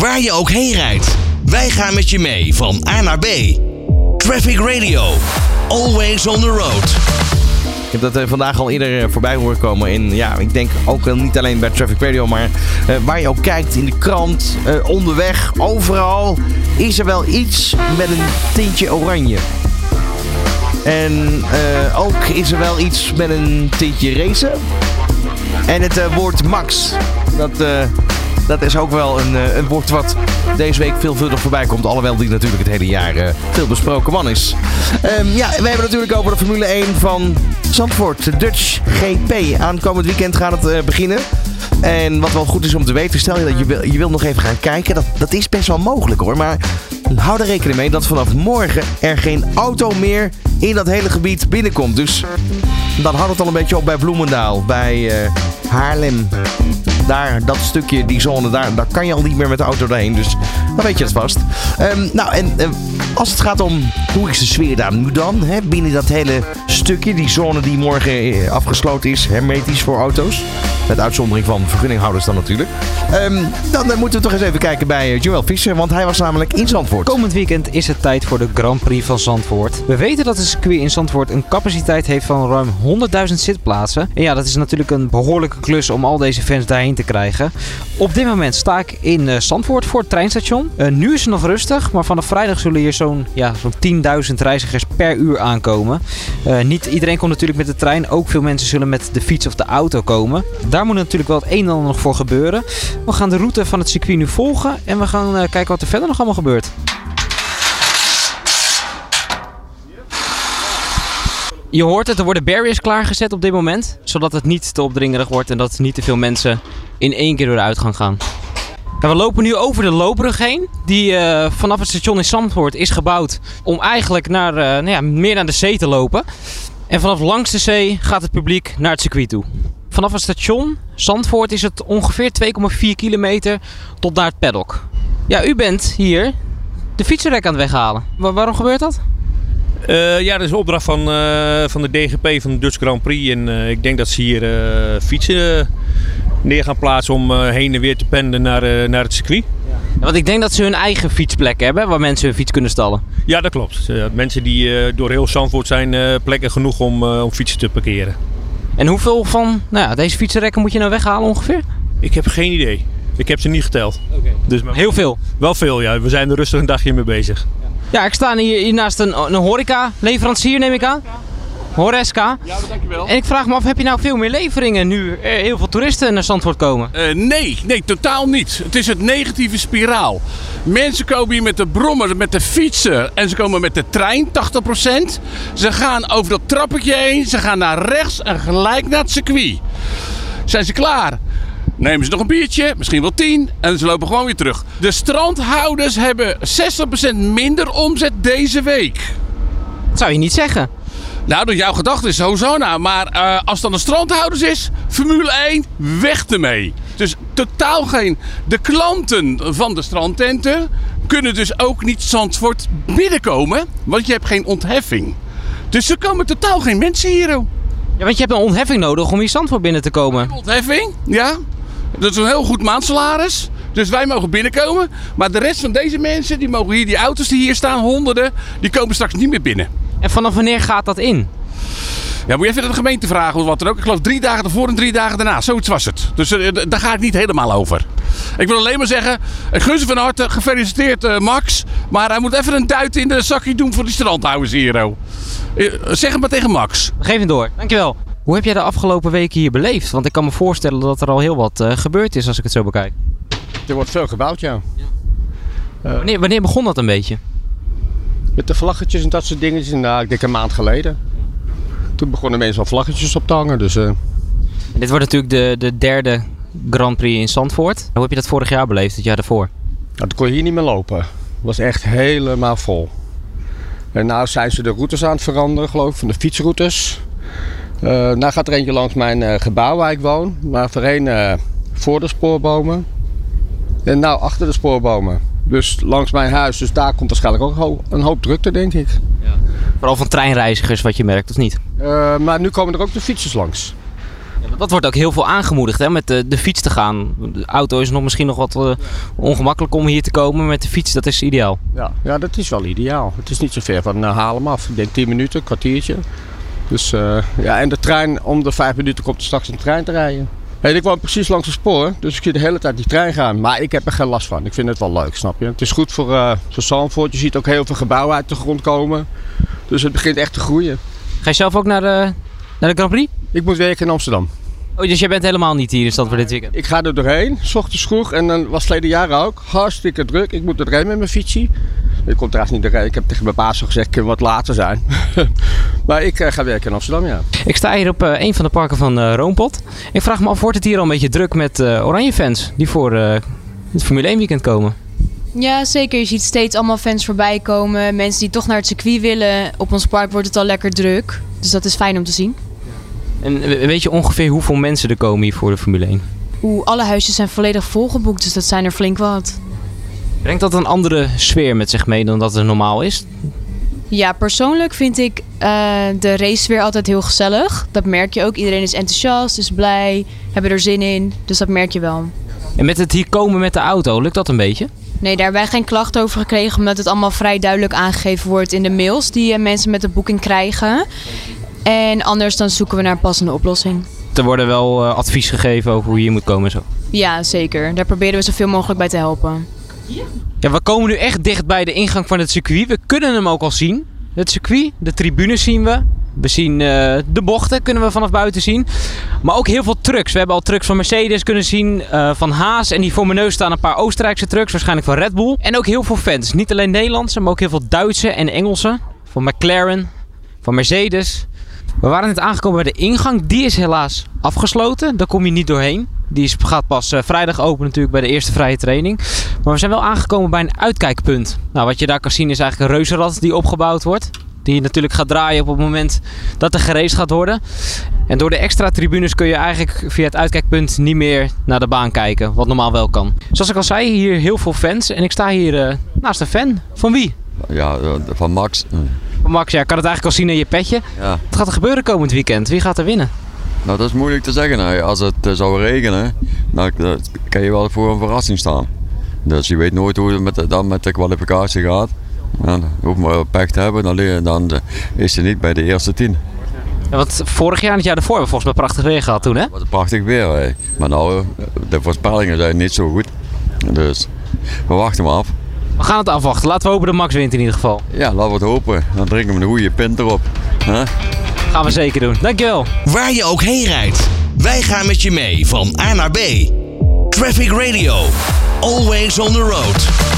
Waar je ook heen rijdt, wij gaan met je mee van A naar B. Traffic Radio, always on the road. Ik heb dat eh, vandaag al eerder eh, voorbij horen komen. In, ja, ik denk ook niet alleen bij Traffic Radio, maar eh, waar je ook kijkt in de krant, onderweg, overal, is er wel iets met een tintje oranje. En ook is er wel iets met een tintje racen. En het woord Max, dat, dat is ook wel een, eh, een wat deze week veelvuldig voorbij komt. Alhoewel die natuurlijk het hele jaar eh, veel besproken man is. Ehm, ja, we hebben natuurlijk over de Formule 1 van Zandvoort, de Dutch GP. Aankomend weekend gaat het eh, beginnen. En wat wel goed is om te weten, stel je dat je wil, je wil nog even gaan kijken. Dat, dat is best wel mogelijk hoor. Maar hou er rekening mee dat vanaf morgen er geen auto meer in dat hele gebied binnenkomt. Dus dan houdt het al een beetje op bij Bloemendaal, bij eh, Haarlem. Daar, dat stukje, die zone, daar, daar kan je al niet meer met de auto doorheen. Dus dan weet je het vast. Ehm, nou, en eh, als het gaat om hoe is de sfeer daar nu dan? Hè, binnen dat hele stukje, die zone die morgen eh, afgesloten is, hermetisch voor auto's. Met uitzondering van vergunninghouders dan natuurlijk. Ehm, dan moeten we toch eens even kijken bij eh, Joël Visser, want hij was namelijk in Zandvoort. Komend weekend is het tijd voor de Grand Prix van Zandvoort. We weten dat het circuit in Zandvoort een capaciteit heeft van ruim 100.000 zitplaatsen. En ja, dat is natuurlijk een behoorlijke klus om al deze fans daarheen te krijgen. Op dit moment sta ik in eh, Zandvoort voor het treinstation. Eh, nu is het nog rustig, maar vanaf vrijdag zullen hier zo'n ja, zo'n 10.000 reizigers per uur aankomen. Eh, niet iedereen komt natuurlijk met de trein. Ook veel mensen zullen met de fiets of de auto komen. Daar moet natuurlijk wel het een en ander nog voor gebeuren. We gaan de route van het circuit nu volgen en we gaan kijken wat er verder nog allemaal gebeurt. Je hoort het, er worden barriers klaargezet op dit moment. Zodat het niet te opdringerig wordt en dat niet te veel mensen in één keer door de uitgang gaan. We lopen nu over de loopbrug heen. Die eh, vanaf het station in Zandvoort is gebouwd om eigenlijk naar, eh, nou ja, meer naar de zee te lopen. En vanaf langs de zee gaat het publiek naar het circuit toe. Vanaf het station Zandvoort is het ongeveer 2,4 kilometer tot naar het paddock. Ja, u bent hier de fietsenrek aan het weghalen. Wa- waarom gebeurt dat? Eh, ja, dat is een opdracht van, van de DGP van de Dutch Grand Prix. En ik denk dat ze hier fietsen neer gaan plaatsen om eh, heen en weer te pendelen naar, eh, naar het circuit. Ja, Want ik denk dat ze hun eigen fietsplek hebben waar mensen hun fiets kunnen stallen. Ja, dat klopt. Mensen die eh, door heel Zandvoort zijn eh, plekken genoeg om, eh, om fietsen te parkeren. En hoeveel van nou ja, deze fietsenrekken moet je nou weghalen ongeveer? Ik heb geen idee. Ik heb ze niet geteld. Dus maar- Heel veel. wel veel, ja. We zijn er rustig een dagje mee bezig. Ja, ik sta hier, hier naast een, een horeca-leverancier neem ik aan. Horeska. Ja, dankjewel. En ik vraag me af, heb je nou veel meer leveringen nu er heel veel toeristen naar Zandvoort komen? Eh, nee, nee, totaal niet. Het is het negatieve spiraal. Mensen komen hier met de brommer, met de fietsen en ze komen met de trein, 80%. Ze gaan over dat trappetje heen, ze gaan naar rechts en gelijk naar het circuit. Zijn ze klaar? Nemen ze nog een biertje, misschien wel 10 en ze lopen gewoon weer terug. De strandhouders hebben 60% minder omzet deze week. Dat zou je niet zeggen. Nou, door jouw gedachte is sowieso nou. Maar eh, als het dan een strandhouders is, Formule 1, weg ermee. Dus totaal geen... De klanten van de strandtenten kunnen dus ook niet Zandvoort binnenkomen. Want je hebt geen ontheffing. Dus er komen totaal geen mensen hier. Ja, want je hebt een ontheffing nodig om hier Zandvoort binnen te komen. Ontheffing, ja. Dat is een heel goed maandsalaris. Dus wij mogen binnenkomen. Maar de rest van deze mensen, die mogen hier, die auto's die hier staan, honderden, die komen straks niet meer binnen. En vanaf wanneer gaat dat in? Ja, moet je even aan de gemeente vragen of wat dan ook. Ik geloof drie dagen ervoor en drie dagen daarna. Zoiets was het. Dus eh, daar ga ik niet helemaal over. Ik wil alleen maar zeggen, ik gun ze van harte. Gefeliciteerd eh, Max. Maar hij moet even een duit in de zakje doen voor die strandhouders hier. oh. Eh, zeg het maar tegen Max. Geef het door. Dankjewel. Hoe heb jij de afgelopen weken hier beleefd? Want ik kan me voorstellen dat er al heel wat eh, gebeurd is als ik het zo bekijk. Er wordt veel gebouwd, ja. Wanneer, wanneer begon dat een beetje? Met de vlaggetjes en dat soort dingetjes. Nou, ik denk een maand geleden. Toen begonnen mensen al vlaggetjes op te hangen. Dus eh, dit wordt natuurlijk de, de derde Grand Prix in Zandvoort. Hoe heb je dat vorig jaar beleefd, het jaar daarvoor? nou, toen kon je hier niet meer lopen. Het was echt helemaal vol. En nou zijn ze de routes aan het veranderen, geloof ik, van de fietsroutes. Eh nou gaat er eentje langs mijn eh, gebouw waar ik woon. Maar voorheen eh, voor de spoorbomen. En nou achter de spoorbomen. Dus langs mijn huis. Dus daar komt waarschijnlijk ook een ho- een hoop drukte, denk ik. Vooral van treinreizigers wat je merkt, of niet? Eh, maar nu komen er ook de fietsers langs. Dat wordt ook heel veel aangemoedigd, hè, met de, de fiets te gaan. De auto is nog misschien nog wat eh, ongemakkelijk om hier te komen. maar Met de fiets, dat is ideaal. Ja, ja, dat is wel ideaal. Het is niet zo ver van uh, Haarlem af. Ik denk 10 minuten, een kwartiertje. Dus eh, ja, en de trein, om de 5 minuten komt er straks een trein te rijden. Hey, ik woon precies langs het spoor, dus ik zie de hele tijd die trein gaan. Maar ik heb er geen last van. Ik vind het wel leuk, snap je? Het is goed voor, uh, voor Zandvoort. Je ziet ook heel veel gebouwen uit de grond komen. Dus het begint echt te groeien. Ga je zelf ook naar de, naar de Grand Prix? Ik moet werken in Amsterdam. Oh, dus jij bent helemaal niet hier in stad voor dit weekend? Ik ga er doorheen, s ochtends vroeg. En dan was verleden jaar ook. Hartstikke druk. Ik moet er doorheen met mijn fietsie. Ik kom trouwens niet. Ik heb tegen mijn baas al gezegd, ik kan wat later zijn. maar ik uh, ga werken in Amsterdam, ja. Ik sta hier op uh, een van de parken van uh, Roompot. Ik vraag me af, wordt het hier al een beetje druk met oranje fans die voor het Formule 1 weekend komen? Ja, zeker. Je ziet steeds allemaal fans voorbij komen. Mensen die toch naar het circuit willen. Op ons park wordt het al lekker druk. Dus dat is fijn om te zien. En weet je ongeveer hoeveel mensen er komen hier voor de Formule 1? Oeh, alle huisjes zijn volledig volgeboekt, dus dat zijn er flink wat. Brengt dat een andere sfeer met zich mee dan dat het normaal is? Ja, persoonlijk vind ik uh, de race weer altijd heel gezellig. Dat merk je ook. Iedereen is enthousiast, is blij, hebben er zin in. Dus dat merk je wel. En met het hier komen met de auto, lukt dat een beetje? Nee, daar hebben wij geen klachten over gekregen, omdat het allemaal vrij duidelijk aangegeven wordt in de mails die mensen met de boeking krijgen. En anders dan zoeken we naar een passende oplossing. Er worden wel uh, advies gegeven over hoe je hier moet komen en zo? Ja, zeker. Daar proberen we zoveel mogelijk bij te helpen. Ja, we komen nu echt dicht bij de ingang van het circuit. We kunnen hem ook al zien. Het circuit, de tribunes zien we. We zien uh, de bochten, kunnen we vanaf buiten zien. Maar ook heel veel trucks. We hebben al trucks van Mercedes kunnen zien, uh, van Haas. En die voor mijn neus staan een paar Oostenrijkse trucks, waarschijnlijk van Red Bull. En ook heel veel fans. Niet alleen Nederlandse, maar ook heel veel Duitse en Engelse. Van McLaren, van Mercedes. We waren net aangekomen bij de ingang. Die is helaas afgesloten. Daar kom je niet doorheen. Die is, gaat pas uh, vrijdag open natuurlijk bij de eerste vrije training. Maar we zijn wel aangekomen bij een uitkijkpunt. Nou, wat je daar kan zien is eigenlijk een reuzenrad die opgebouwd wordt. Die natuurlijk gaat draaien op het moment dat er gereisd gaat worden. En door de extra tribunes kun je eigenlijk via het uitkijkpunt niet meer naar de baan kijken. Wat normaal wel kan. Zoals ik al zei, hier heel veel fans. En ik sta hier uh, naast een fan. Van wie? Ja, van Max. Van Max, ja, ik kan het eigenlijk al zien in je petje. Ja. Wat gaat er gebeuren komend weekend? Wie gaat er winnen? Nou, dat is moeilijk te zeggen. Als het uh, zou regenen, dan kan je wel voor een verrassing staan. Dus je weet nooit hoe het met dan met de kwalificatie gaat. Dan hoef maar pech te hebben, dan, dan is je niet bij de eerste tien. Ja, want vorig jaar en het jaar daarvoor hebben we volgens mij prachtig weer gehad toen, hè? Wat prachtig weer, hè. Maar nou, de voorspellingen zijn niet zo goed. Dus we wachten maar af. We gaan het afwachten. Laten we hopen dat Max wint in ieder geval. Ja, laten we het hopen. Dan drinken we een goede pint erop. Huh? Gaan we zeker doen. Dankjewel. Waar je ook heen rijdt. Wij gaan met je mee van A naar B. Traffic Radio. Always on the road.